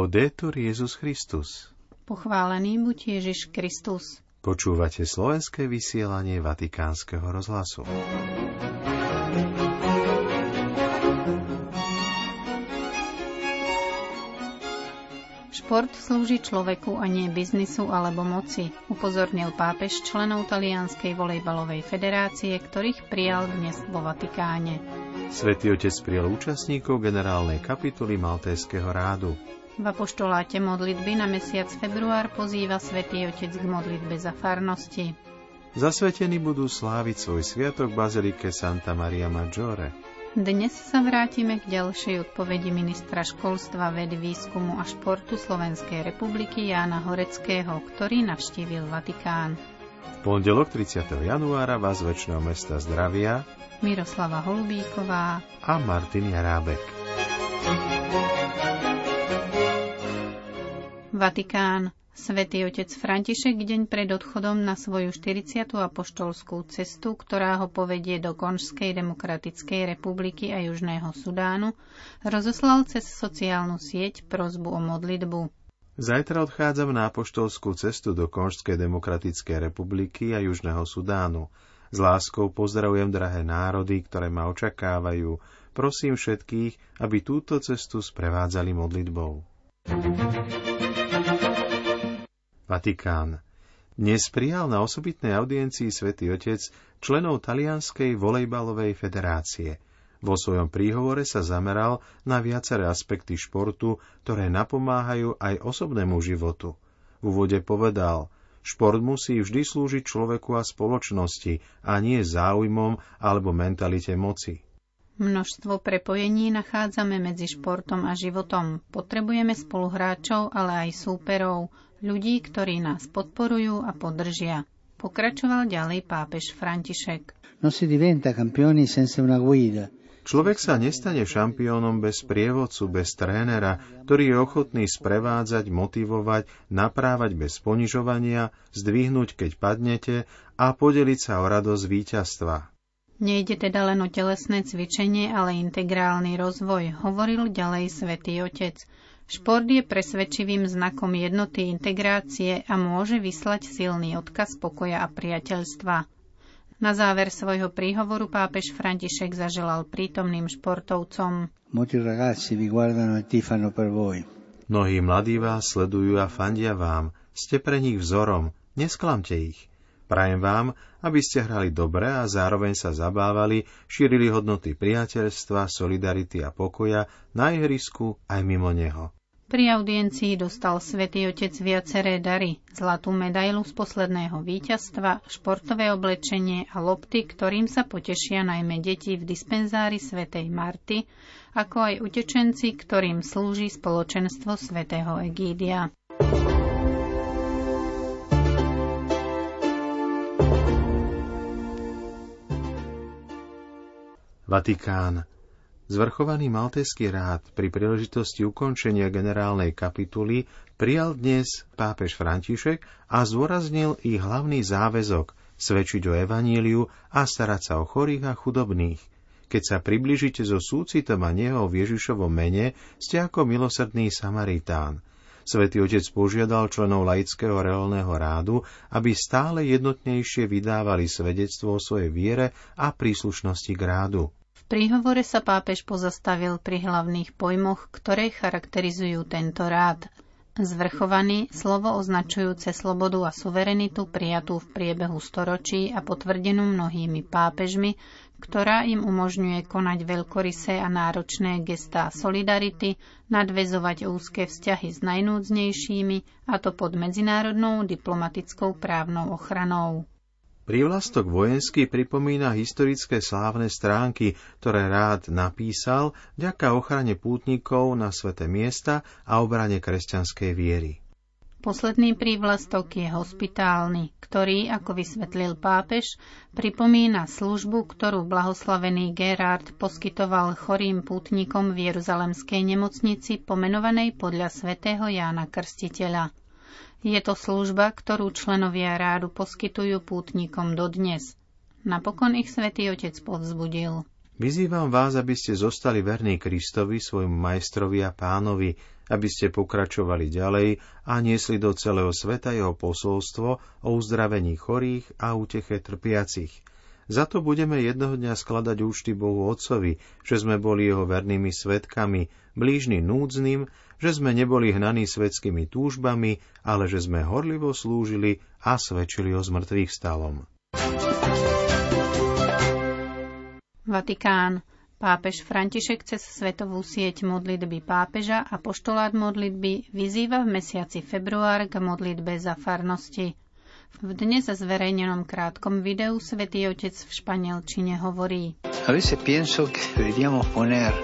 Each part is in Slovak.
Laudetur Jezus Christus. Pochválený buď Ježiš Kristus. Počúvate slovenské vysielanie Vatikánskeho rozhlasu. Šport slúži človeku a nie biznisu alebo moci, upozornil pápež členov Talianskej volejbalovej federácie, ktorých prijal dnes vo Vatikáne. Svetý otec prijal účastníkov generálnej kapituly Maltéského rádu. V apoštoláte modlitby na mesiac február pozýva Svetý Otec k modlitbe za farnosti. Zasvetení budú sláviť svoj sviatok v Bazilike Santa Maria Maggiore. Dnes sa vrátime k ďalšej odpovedi ministra školstva, vedy, výskumu a športu Slovenskej republiky Jána Horeckého, ktorý navštívil Vatikán. V pondelok 30. januára vás väčšného mesta zdravia Miroslava Holubíková a Martin Jarábek. Vatikán. Svetý otec František deň pred odchodom na svoju 40. apoštolskú cestu, ktorá ho povedie do Konžskej demokratickej republiky a Južného Sudánu, rozoslal cez sociálnu sieť prozbu o modlitbu. Zajtra odchádzam na apoštolskú cestu do Konžskej demokratickej republiky a Južného Sudánu. S láskou pozdravujem drahé národy, ktoré ma očakávajú. Prosím všetkých, aby túto cestu sprevádzali modlitbou. Vatikán. Dnes prijal na osobitnej audiencii svätý Otec členov Talianskej volejbalovej federácie. Vo svojom príhovore sa zameral na viaceré aspekty športu, ktoré napomáhajú aj osobnému životu. V úvode povedal, šport musí vždy slúžiť človeku a spoločnosti a nie záujmom alebo mentalite moci. Množstvo prepojení nachádzame medzi športom a životom. Potrebujeme spoluhráčov, ale aj súperov, ľudí, ktorí nás podporujú a podržia. Pokračoval ďalej pápež František. Non si diventa campioni senza una guida. Človek sa nestane šampiónom bez prievodcu, bez trénera, ktorý je ochotný sprevádzať, motivovať, naprávať bez ponižovania, zdvihnúť, keď padnete a podeliť sa o radosť víťazstva. Nejde teda len o telesné cvičenie, ale integrálny rozvoj, hovoril ďalej svätý Otec. Šport je presvedčivým znakom jednoty integrácie a môže vyslať silný odkaz pokoja a priateľstva. Na záver svojho príhovoru pápež František zaželal prítomným športovcom. Mnohí mladí vás sledujú a fandia vám. Ste pre nich vzorom. Nesklamte ich. Prajem vám, aby ste hrali dobre a zároveň sa zabávali, šírili hodnoty priateľstva, solidarity a pokoja na ihrisku aj mimo neho. Pri audiencii dostal svätý Otec viaceré dary, zlatú medailu z posledného víťazstva, športové oblečenie a lopty, ktorým sa potešia najmä deti v dispenzári svätej Marty, ako aj utečenci, ktorým slúži spoločenstvo svätého Egídia. Vatikán. Zvrchovaný Maltéský rád pri príležitosti ukončenia generálnej kapituly prijal dnes pápež František a zdôraznil ich hlavný záväzok svedčiť o evaníliu a starať sa o chorých a chudobných. Keď sa približíte so súcitom a neho v Ježišovom mene, ste ako milosrdný Samaritán. Svetý otec požiadal členov laického reálneho rádu, aby stále jednotnejšie vydávali svedectvo o svojej viere a príslušnosti k rádu príhovore sa pápež pozastavil pri hlavných pojmoch, ktoré charakterizujú tento rád. Zvrchovaný, slovo označujúce slobodu a suverenitu prijatú v priebehu storočí a potvrdenú mnohými pápežmi, ktorá im umožňuje konať veľkorysé a náročné gestá solidarity, nadvezovať úzke vzťahy s najnúdznejšími, a to pod medzinárodnou diplomatickou právnou ochranou. Prívlastok vojenský pripomína historické slávne stránky, ktoré rád napísal vďaka ochrane pútnikov na sveté miesta a obrane kresťanskej viery. Posledný prívlastok je hospitálny, ktorý, ako vysvetlil pápež, pripomína službu, ktorú blahoslavený Gerard poskytoval chorým pútnikom v Jeruzalemskej nemocnici pomenovanej podľa svätého Jána Krstiteľa. Je to služba, ktorú členovia rádu poskytujú pútnikom dodnes. Napokon ich svätý Otec povzbudil. Vyzývam vás, aby ste zostali verní Kristovi, svojmu majstrovi a pánovi, aby ste pokračovali ďalej a niesli do celého sveta jeho posolstvo o uzdravení chorých a úteche trpiacich. Za to budeme jednoho dňa skladať účty Bohu Otcovi, že sme boli jeho vernými svetkami, blížny núdznym, že sme neboli hnaní svetskými túžbami, ale že sme horlivo slúžili a svedčili o zmrtvých stalom. Vatikán. Pápež František cez svetovú sieť modlitby pápeža a poštolát modlitby vyzýva v mesiaci február k modlitbe za farnosti. V dnes zverejnenom krátkom videu svätý Otec v španielčine hovorí. A veces pienso que deberíamos poner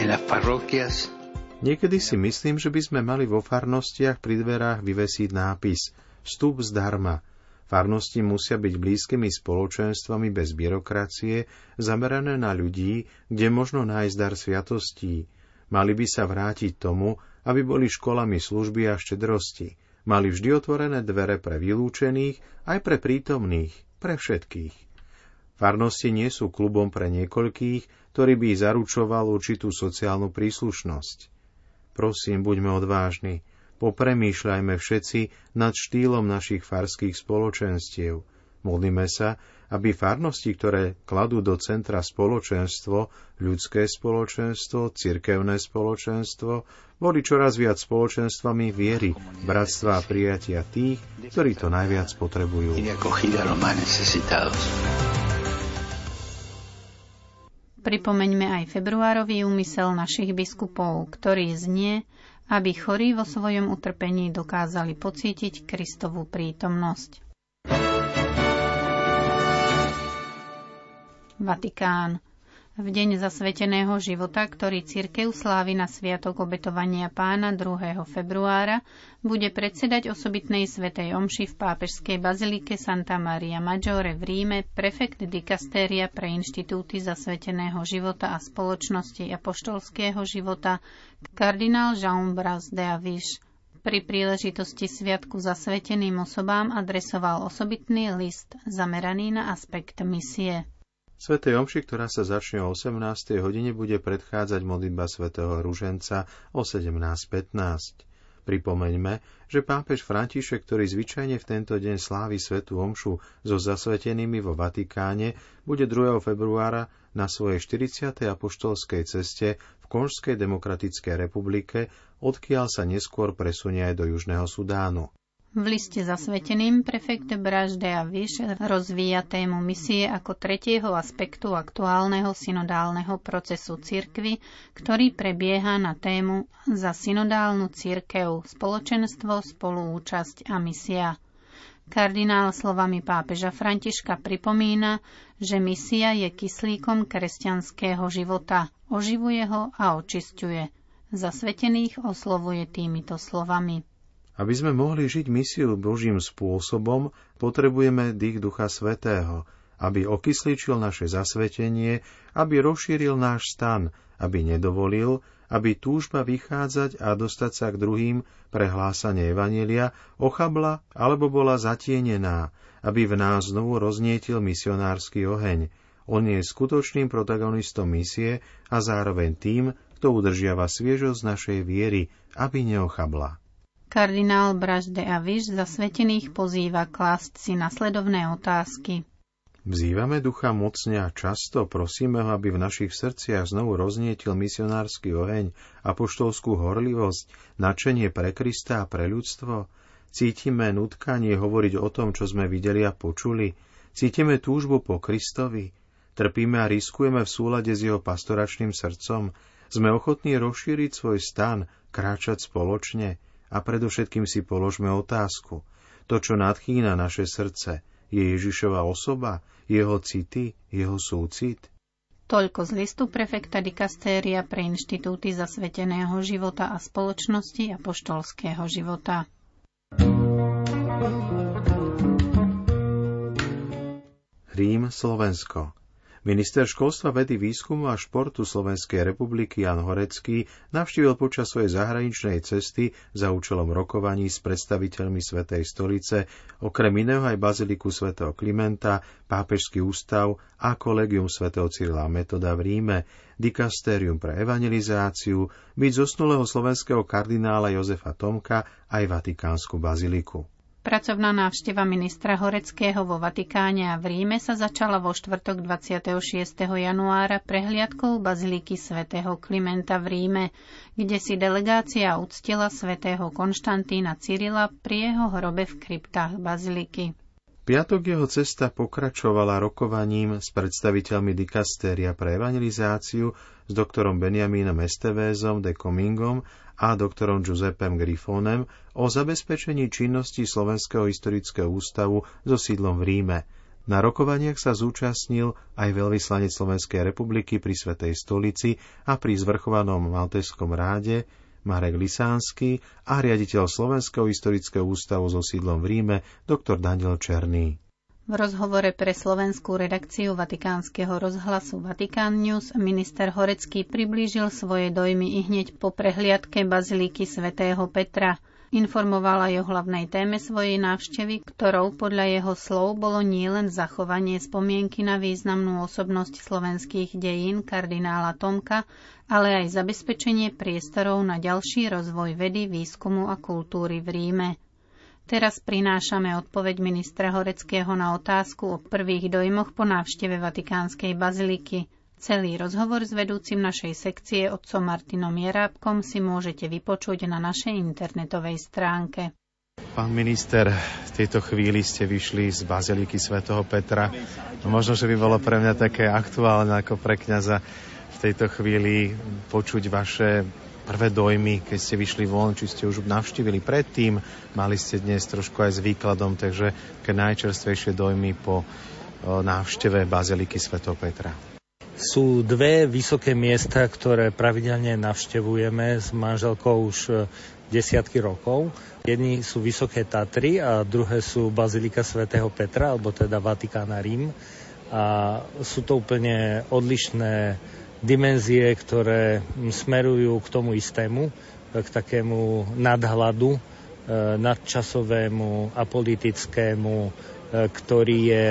en las parroquias Niekedy si myslím, že by sme mali vo farnostiach pri dverách vyvesiť nápis Vstup zdarma – Farnosti musia byť blízkymi spoločenstvami bez byrokracie, zamerané na ľudí, kde možno nájsť dar sviatostí. Mali by sa vrátiť tomu, aby boli školami služby a štedrosti. Mali vždy otvorené dvere pre vylúčených, aj pre prítomných, pre všetkých. Farnosti nie sú klubom pre niekoľkých, ktorý by zaručoval určitú sociálnu príslušnosť. Prosím, buďme odvážni Popremýšľajme všetci nad štýlom našich farských spoločenstiev. Modlíme sa, aby farnosti, ktoré kladú do centra spoločenstvo, ľudské spoločenstvo, cirkevné spoločenstvo, boli čoraz viac spoločenstvami viery, bratstva a prijatia tých, ktorí to najviac potrebujú. Pripomeňme aj februárový úmysel našich biskupov, ktorý znie aby chorí vo svojom utrpení dokázali pocítiť Kristovú prítomnosť. Vatikán. V deň zasveteného života, ktorý cirkev slávi na Sviatok obetovania pána 2. februára, bude predsedať osobitnej svetej omši v pápežskej bazilike Santa Maria Maggiore v Ríme prefekt dikastéria pre inštitúty zasveteného života a spoločnosti apoštolského života kardinál Jean Bras de Aviš. Pri príležitosti Sviatku zasveteným osobám adresoval osobitný list zameraný na aspekt misie. Svetej Omši, ktorá sa začne o 18. hodine, bude predchádzať modlitba svätého Ruženca o 17.15. Pripomeňme, že pápež František, ktorý zvyčajne v tento deň slávi svetú omšu so zasvetenými vo Vatikáne, bude 2. februára na svojej 40. apoštolskej ceste v Konžskej demokratickej republike, odkiaľ sa neskôr presunie aj do Južného Sudánu. V liste zasveteným prefekt Bražde a Vyš rozvíja tému misie ako tretieho aspektu aktuálneho synodálneho procesu cirkvy, ktorý prebieha na tému za synodálnu cirkev, spoločenstvo, spoluúčasť a misia. Kardinál slovami pápeža Františka pripomína, že misia je kyslíkom kresťanského života, oživuje ho a očisťuje. Zasvetených oslovuje týmito slovami. Aby sme mohli žiť misiu Božím spôsobom, potrebujeme dých Ducha Svetého, aby okysličil naše zasvetenie, aby rozšíril náš stan, aby nedovolil, aby túžba vychádzať a dostať sa k druhým pre hlásanie Evanielia ochabla alebo bola zatienená, aby v nás znovu roznietil misionársky oheň. On je skutočným protagonistom misie a zároveň tým, kto udržiava sviežosť našej viery, aby neochabla. Kardinál Bražde a Vyš zasvetených pozýva klásť si nasledovné otázky. Vzývame ducha mocne a často prosíme ho, aby v našich srdciach znovu roznietil misionársky oheň, apoštolskú horlivosť, načenie pre Krista a pre ľudstvo. Cítime nutkanie hovoriť o tom, čo sme videli a počuli. Cítime túžbu po Kristovi. Trpíme a riskujeme v súlade s jeho pastoračným srdcom. Sme ochotní rozšíriť svoj stan, kráčať spoločne – a predovšetkým si položme otázku. To, čo nadchýna naše srdce, je Ježišova osoba, jeho city, jeho súcit? Toľko z listu prefekta dikastéria pre inštitúty zasveteného života a spoločnosti a poštolského života. Rím, Slovensko. Minister školstva, vedy, výskumu a športu Slovenskej republiky Jan Horecký navštívil počas svojej zahraničnej cesty za účelom rokovaní s predstaviteľmi Svetej stolice, okrem iného aj Baziliku svätého Klimenta, Pápežský ústav a Kolegium svätého Cyrila Metoda v Ríme, dikastérium pre evangelizáciu, byť zosnulého slovenského kardinála Jozefa Tomka aj Vatikánsku baziliku. Pracovná návšteva ministra Horeckého vo Vatikáne a v Ríme sa začala vo štvrtok 26. januára prehliadkou baziliky svätého Klimenta v Ríme, kde si delegácia uctila svätého Konštantína Cyrila pri jeho hrobe v kryptách baziliky piatok jeho cesta pokračovala rokovaním s predstaviteľmi dikastéria pre evangelizáciu s doktorom Benjamínom Estevézom de Comingom a doktorom Giuseppem Grifonem o zabezpečení činnosti Slovenského historického ústavu so sídlom v Ríme. Na rokovaniach sa zúčastnil aj veľvyslanec Slovenskej republiky pri Svetej stolici a pri zvrchovanom Malteskom ráde Marek Lisánsky a riaditeľ Slovenského historického ústavu so sídlom v Ríme, doktor Daniel Černý. V rozhovore pre slovenskú redakciu Vatikánskeho rozhlasu Vatikán News minister Horecký priblížil svoje dojmy i hneď po prehliadke bazilíky svätého Petra – Informovala o hlavnej téme svojej návštevy, ktorou podľa jeho slov bolo nielen zachovanie spomienky na významnú osobnosť slovenských dejín kardinála Tomka, ale aj zabezpečenie priestorov na ďalší rozvoj vedy, výskumu a kultúry v Ríme. Teraz prinášame odpoveď ministra Horeckého na otázku o prvých dojmoch po návšteve Vatikánskej baziliky – Celý rozhovor s vedúcim našej sekcie otcom Martinom Jerábkom si môžete vypočuť na našej internetovej stránke. Pán minister, v tejto chvíli ste vyšli z Baziliky svätého Petra. Možno, že by bolo pre mňa také aktuálne ako pre kňaza v tejto chvíli počuť vaše prvé dojmy, keď ste vyšli von, či ste už navštívili predtým, mali ste dnes trošku aj s výkladom, takže keď najčerstvejšie dojmy po návšteve Baziliky svätého Petra sú dve vysoké miesta, ktoré pravidelne navštevujeme s manželkou už e, desiatky rokov. Jedni sú Vysoké Tatry a druhé sú Bazilika svätého Petra, alebo teda Vatikána Rím. A sú to úplne odlišné dimenzie, ktoré smerujú k tomu istému, k takému nadhľadu, e, nadčasovému a politickému, e, ktorý je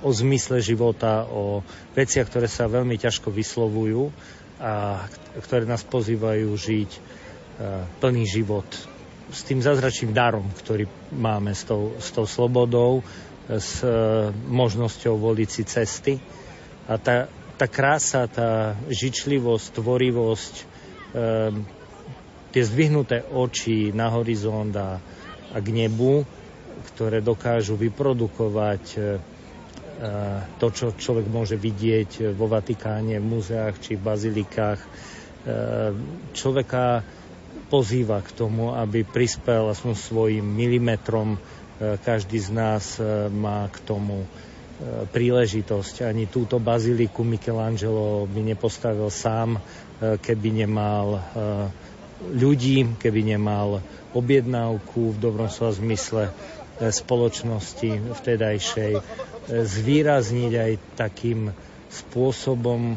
o zmysle života, o veciach, ktoré sa veľmi ťažko vyslovujú a ktoré nás pozývajú žiť e, plný život s tým zázračným darom, ktorý máme s tou, s tou slobodou, s možnosťou voliť si cesty. A tá, tá krása, tá žičlivosť, tvorivosť, e, tie zdvihnuté oči na horizont a, a k nebu, ktoré dokážu vyprodukovať to, čo človek môže vidieť vo Vatikáne, v múzeách či v bazilikách. E, človeka pozýva k tomu, aby prispel aspoň svojim milimetrom. E, každý z nás e, má k tomu príležitosť. Ani túto baziliku Michelangelo by nepostavil sám, keby nemal ľudí, keby nemal objednávku v dobrom slova zmysle spoločnosti vtedajšej zvýrazniť aj takým spôsobom e,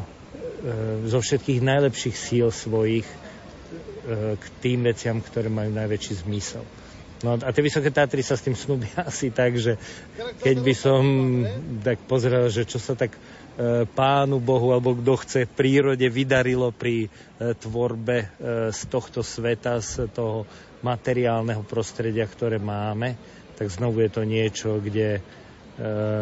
zo všetkých najlepších síl svojich e, k tým veciam, ktoré majú najväčší zmysel. No a tie Vysoké Tatry sa s tým snúbia asi tak, že keď by som tak pozrel, že čo sa tak e, pánu Bohu alebo kto chce prírode vydarilo pri tvorbe z tohto sveta, z toho materiálneho prostredia, ktoré máme, tak znovu je to niečo, kde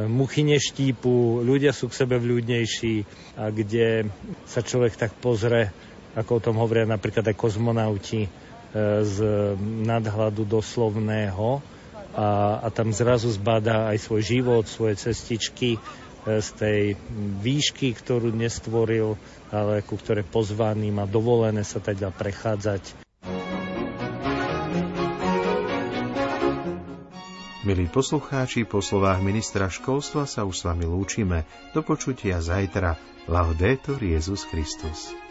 muchy neštípu, ľudia sú k sebe vľúdnejší a kde sa človek tak pozrie, ako o tom hovoria napríklad aj kozmonauti, z nadhľadu doslovného a, a tam zrazu zbadá aj svoj život, svoje cestičky eh, z tej výšky, ktorú dnes stvoril, ale ku ktoré pozvaný má dovolené sa teda prechádzať Milí poslucháči, po slovách ministra školstva sa už s vami lúčime. Do počutia zajtra. Laudetur Jezus Christus.